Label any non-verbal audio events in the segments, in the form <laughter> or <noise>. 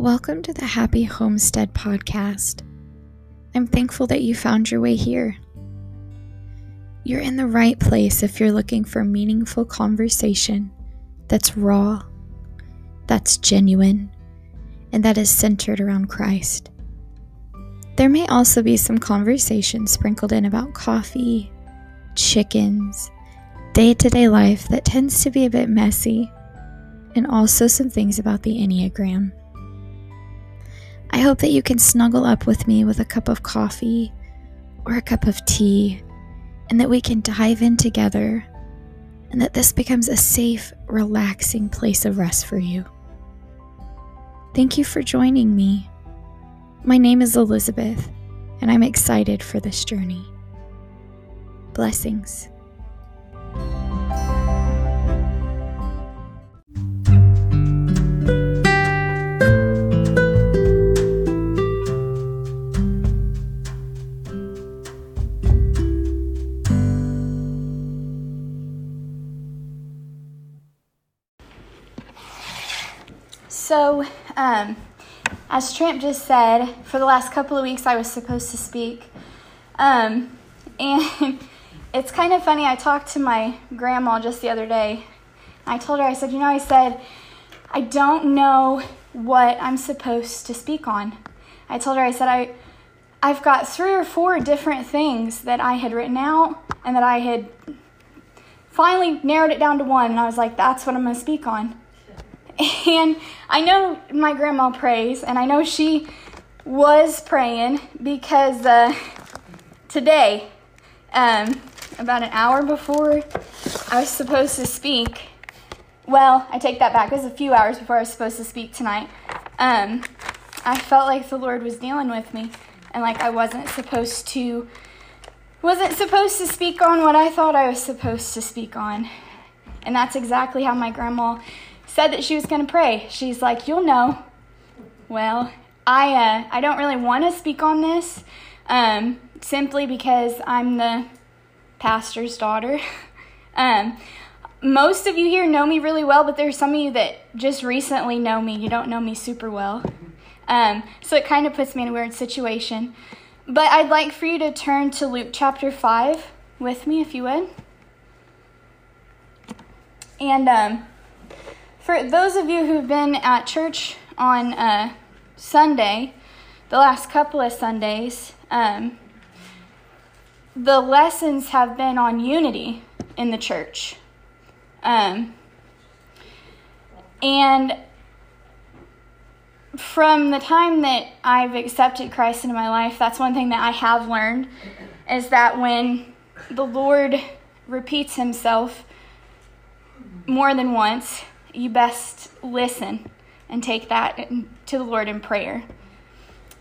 Welcome to the Happy Homestead Podcast. I'm thankful that you found your way here. You're in the right place if you're looking for meaningful conversation that's raw, that's genuine, and that is centered around Christ. There may also be some conversation sprinkled in about coffee, chickens, day to day life that tends to be a bit messy, and also some things about the Enneagram. I hope that you can snuggle up with me with a cup of coffee or a cup of tea, and that we can dive in together, and that this becomes a safe, relaxing place of rest for you. Thank you for joining me. My name is Elizabeth, and I'm excited for this journey. Blessings. As Tramp just said, for the last couple of weeks I was supposed to speak. Um, and <laughs> it's kind of funny. I talked to my grandma just the other day. I told her, I said, you know, I said, I don't know what I'm supposed to speak on. I told her, I said, I, I've got three or four different things that I had written out and that I had finally narrowed it down to one. And I was like, that's what I'm going to speak on. <laughs> And I know my grandma prays, and I know she was praying because uh, today, um, about an hour before I was supposed to speak, well, I take that back. It was a few hours before I was supposed to speak tonight. Um, I felt like the Lord was dealing with me, and like I wasn't supposed to wasn't supposed to speak on what I thought I was supposed to speak on. And that's exactly how my grandma said that she was going to pray. She's like, "You'll know." Well, I uh, I don't really want to speak on this, um, simply because I'm the pastor's daughter. <laughs> um, most of you here know me really well, but there's some of you that just recently know me. You don't know me super well, um, so it kind of puts me in a weird situation. But I'd like for you to turn to Luke chapter five with me, if you would. And um, for those of you who've been at church on uh, Sunday, the last couple of Sundays, um, the lessons have been on unity in the church. Um, and from the time that I've accepted Christ into my life, that's one thing that I have learned is that when the Lord repeats himself more than once, you best listen and take that to the Lord in prayer.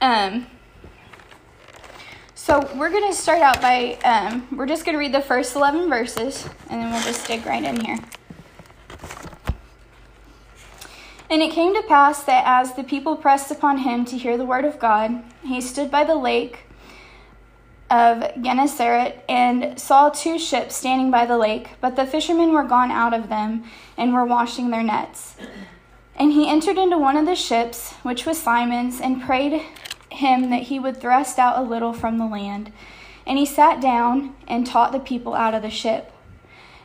Um, so we're going to start out by, um, we're just going to read the first 11 verses, and then we'll just dig right in here. And it came to pass that as the people pressed upon him to hear the word of God, he stood by the lake of Gennesaret and saw two ships standing by the lake, but the fishermen were gone out of them and were washing their nets. And he entered into one of the ships, which was Simon's, and prayed him that he would thrust out a little from the land. And he sat down and taught the people out of the ship.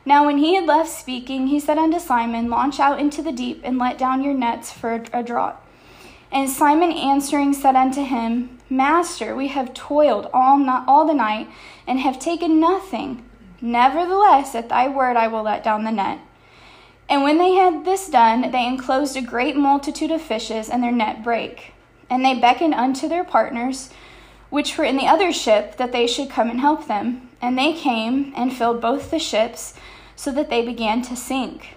Now, when he had left speaking, he said unto Simon, Launch out into the deep and let down your nets for a draught. And Simon answering said unto him, Master, we have toiled all, not, all the night and have taken nothing. Nevertheless, at thy word I will let down the net. And when they had this done, they enclosed a great multitude of fishes, and their net brake. And they beckoned unto their partners, which were in the other ship, that they should come and help them. And they came and filled both the ships, so that they began to sink.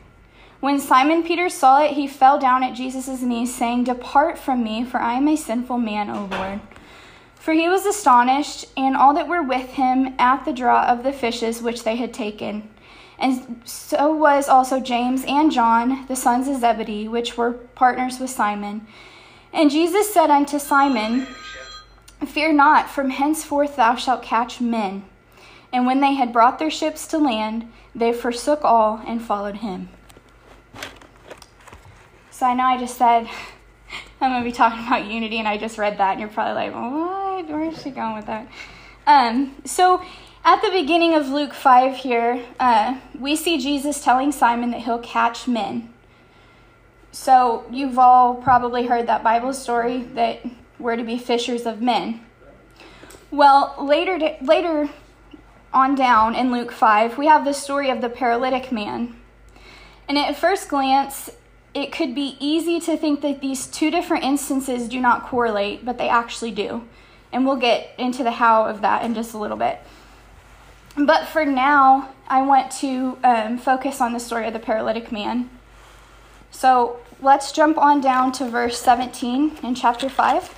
When Simon Peter saw it, he fell down at Jesus' knees, saying, Depart from me, for I am a sinful man, O Lord. For he was astonished, and all that were with him at the draught of the fishes which they had taken. And so was also James and John, the sons of Zebedee, which were partners with Simon. And Jesus said unto Simon, Fear not, from henceforth thou shalt catch men. And when they had brought their ships to land, they forsook all and followed him. So I know I just said <laughs> I'm going to be talking about unity, and I just read that, and you're probably like, what? Where is she going with that? Um, so, at the beginning of Luke 5 here, uh, we see Jesus telling Simon that he'll catch men. So, you've all probably heard that Bible story that we're to be fishers of men. Well, later, later on down in Luke 5, we have the story of the paralytic man. And at first glance, it could be easy to think that these two different instances do not correlate, but they actually do. And we'll get into the how of that in just a little bit. But for now, I want to um, focus on the story of the paralytic man. So let's jump on down to verse 17 in chapter 5.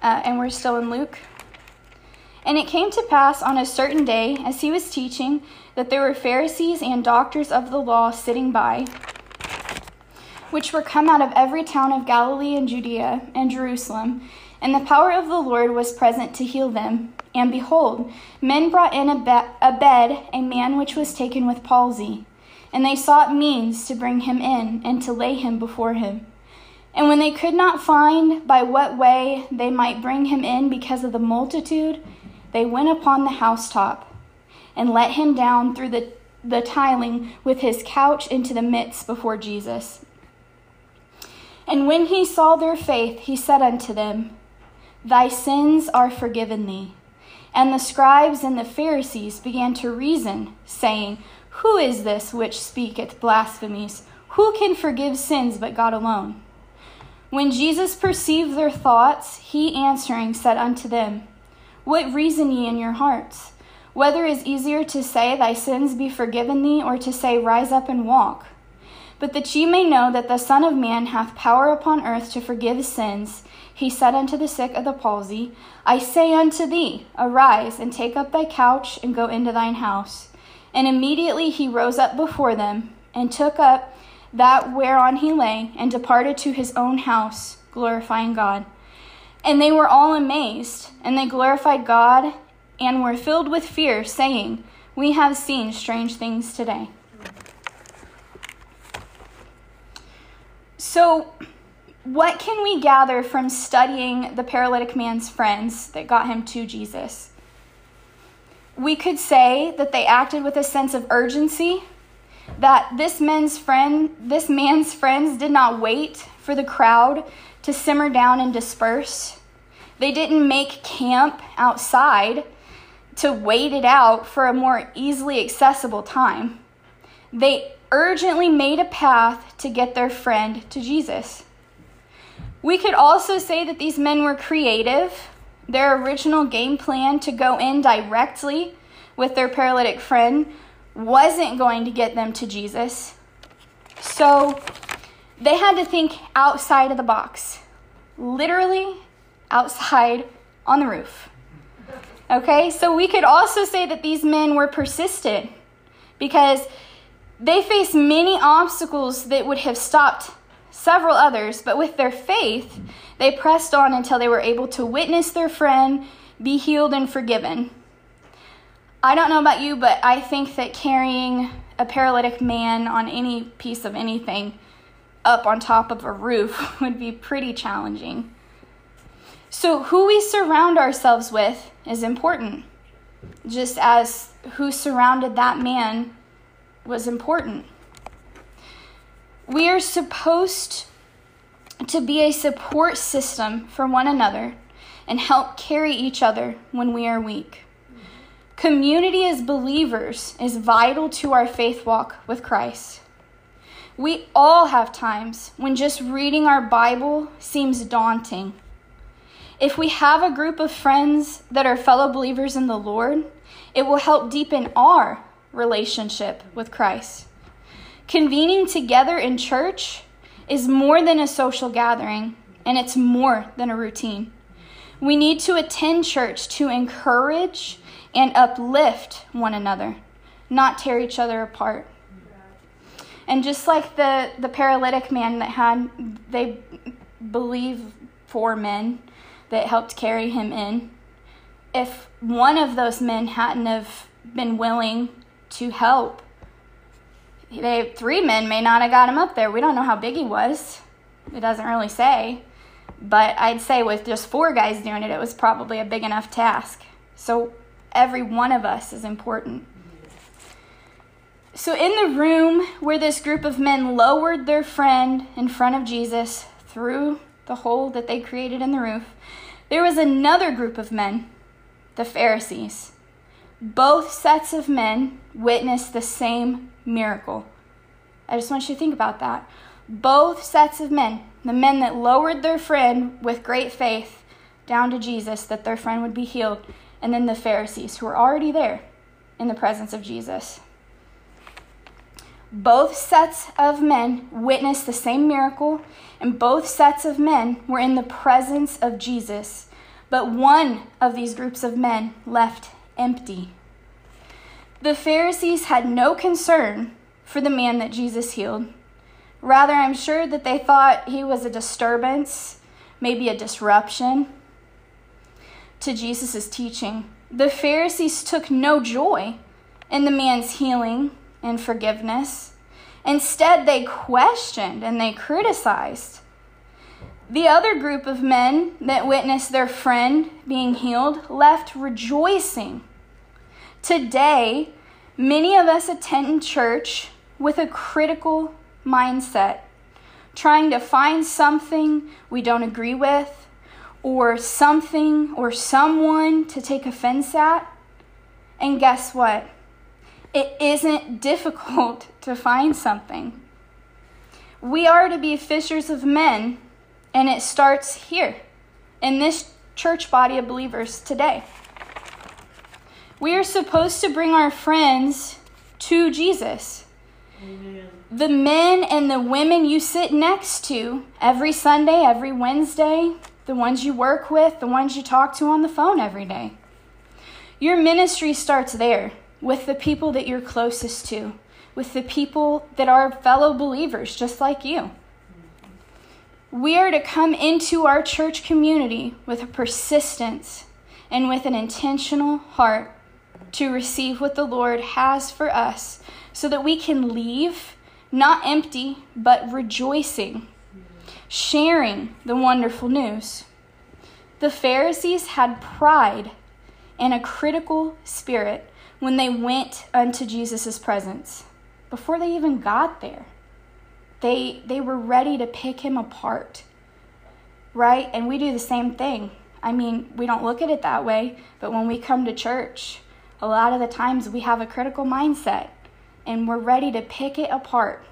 Uh, and we're still in Luke. And it came to pass on a certain day, as he was teaching, that there were Pharisees and doctors of the law sitting by, which were come out of every town of Galilee and Judea and Jerusalem. And the power of the Lord was present to heal them. And behold, men brought in a, be- a bed a man which was taken with palsy. And they sought means to bring him in and to lay him before him. And when they could not find by what way they might bring him in because of the multitude, they went upon the housetop and let him down through the, the tiling with his couch into the midst before Jesus. And when he saw their faith, he said unto them, Thy sins are forgiven thee. And the scribes and the Pharisees began to reason, saying, Who is this which speaketh blasphemies? Who can forgive sins but God alone? When Jesus perceived their thoughts, he answering said unto them, what reason ye in your hearts? Whether is easier to say, Thy sins be forgiven thee, or to say, Rise up and walk? But that ye may know that the Son of Man hath power upon earth to forgive sins, he said unto the sick of the palsy, I say unto thee, Arise, and take up thy couch, and go into thine house. And immediately he rose up before them, and took up that whereon he lay, and departed to his own house, glorifying God. And they were all amazed, and they glorified God and were filled with fear, saying, We have seen strange things today. So, what can we gather from studying the paralytic man's friends that got him to Jesus? We could say that they acted with a sense of urgency, that this man's friend, this man's friends did not wait for the crowd to simmer down and disperse. They didn't make camp outside to wait it out for a more easily accessible time. They urgently made a path to get their friend to Jesus. We could also say that these men were creative. Their original game plan to go in directly with their paralytic friend wasn't going to get them to Jesus. So they had to think outside of the box, literally outside on the roof. Okay, so we could also say that these men were persistent because they faced many obstacles that would have stopped several others, but with their faith, they pressed on until they were able to witness their friend be healed and forgiven. I don't know about you, but I think that carrying a paralytic man on any piece of anything up on top of a roof <laughs> would be pretty challenging. So, who we surround ourselves with is important, just as who surrounded that man was important. We are supposed to be a support system for one another and help carry each other when we are weak. Community as believers is vital to our faith walk with Christ. We all have times when just reading our Bible seems daunting if we have a group of friends that are fellow believers in the Lord, it will help deepen our relationship with Christ. Convening together in church is more than a social gathering, and it's more than a routine. We need to attend church to encourage and uplift one another, not tear each other apart. And just like the, the paralytic man that had, they believe four men, that helped carry him in. If one of those men hadn't have been willing to help, they three men may not have got him up there. We don't know how big he was. It doesn't really say. But I'd say with just four guys doing it, it was probably a big enough task. So every one of us is important. So, in the room where this group of men lowered their friend in front of Jesus through the hole that they created in the roof, there was another group of men, the Pharisees. Both sets of men witnessed the same miracle. I just want you to think about that. Both sets of men, the men that lowered their friend with great faith down to Jesus that their friend would be healed, and then the Pharisees who were already there in the presence of Jesus. Both sets of men witnessed the same miracle, and both sets of men were in the presence of Jesus. But one of these groups of men left empty. The Pharisees had no concern for the man that Jesus healed. Rather, I'm sure that they thought he was a disturbance, maybe a disruption to Jesus' teaching. The Pharisees took no joy in the man's healing and forgiveness. Instead, they questioned and they criticized. The other group of men that witnessed their friend being healed left rejoicing. Today, many of us attend church with a critical mindset, trying to find something we don't agree with, or something or someone to take offense at. And guess what? It isn't difficult <laughs> to find something. We are to be fishers of men, and it starts here in this church body of believers today. We are supposed to bring our friends to Jesus. Amen. The men and the women you sit next to every Sunday, every Wednesday, the ones you work with, the ones you talk to on the phone every day. Your ministry starts there with the people that you're closest to, with the people that are fellow believers just like you. We are to come into our church community with a persistence and with an intentional heart to receive what the Lord has for us so that we can leave not empty, but rejoicing, sharing the wonderful news. The Pharisees had pride and a critical spirit when they went unto Jesus' presence. Before they even got there, they, they were ready to pick him apart. Right? And we do the same thing. I mean, we don't look at it that way, but when we come to church, a lot of the times we have a critical mindset and we're ready to pick it apart.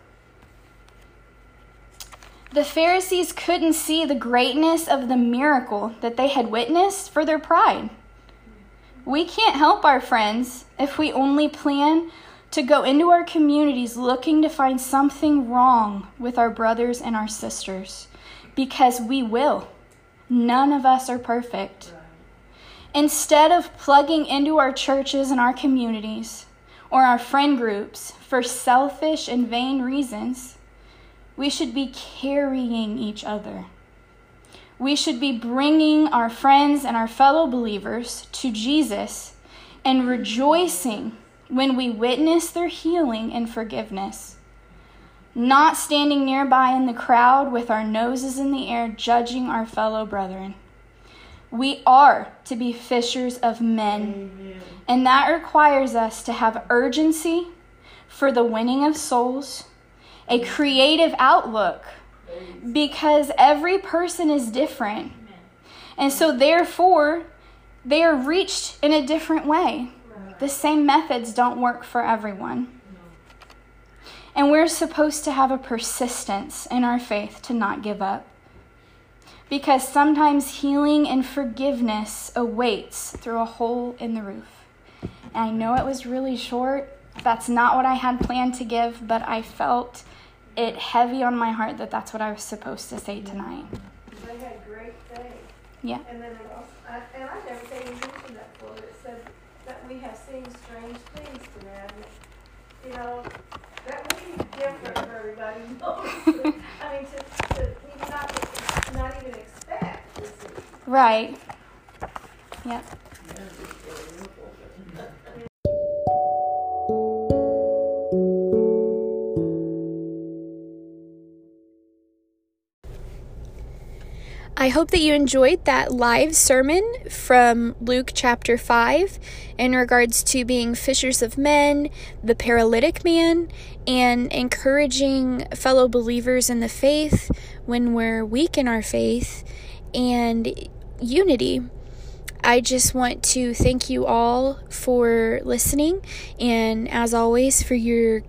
The Pharisees couldn't see the greatness of the miracle that they had witnessed for their pride. We can't help our friends if we only plan to go into our communities looking to find something wrong with our brothers and our sisters, because we will. None of us are perfect. Instead of plugging into our churches and our communities or our friend groups for selfish and vain reasons, we should be carrying each other. We should be bringing our friends and our fellow believers to Jesus and rejoicing when we witness their healing and forgiveness. Not standing nearby in the crowd with our noses in the air, judging our fellow brethren. We are to be fishers of men, Amen. and that requires us to have urgency for the winning of souls, a creative outlook because every person is different. And so, therefore, they are reached in a different way. The same methods don't work for everyone. And we're supposed to have a persistence in our faith to not give up. Because sometimes healing and forgiveness awaits through a hole in the roof. And I know it was really short. That's not what I had planned to give, but I felt it heavy on my heart that that's what I was supposed to say tonight. They had great faith. Yeah. And then it also, I, and I never even mentioned that before, it said that we have seen strange things to them. You know, that may be different for everybody. <laughs> I mean, to, to not, not even expect to see. Right. Yep. I hope that you enjoyed that live sermon from Luke chapter 5 in regards to being fishers of men, the paralytic man, and encouraging fellow believers in the faith when we're weak in our faith, and unity. I just want to thank you all for listening, and as always, for your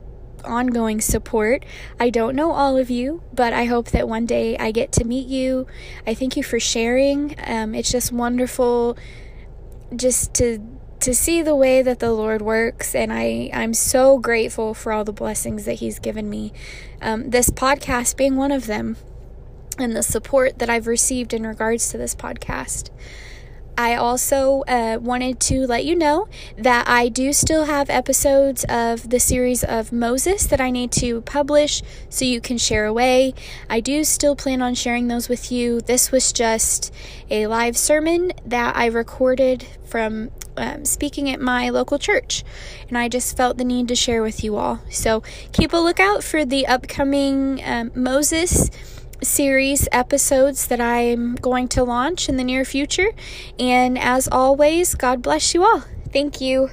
ongoing support. I don't know all of you, but I hope that one day I get to meet you. I thank you for sharing. Um, it's just wonderful just to to see the way that the Lord works, and I, I'm so grateful for all the blessings that He's given me. Um, this podcast being one of them, and the support that I've received in regards to this podcast. I also uh, wanted to let you know that I do still have episodes of the series of Moses that I need to publish so you can share away. I do still plan on sharing those with you. This was just a live sermon that I recorded from um, speaking at my local church, and I just felt the need to share with you all. So keep a lookout for the upcoming um, Moses series episodes that I'm going to launch in the near future. And as always, God bless you all. Thank you.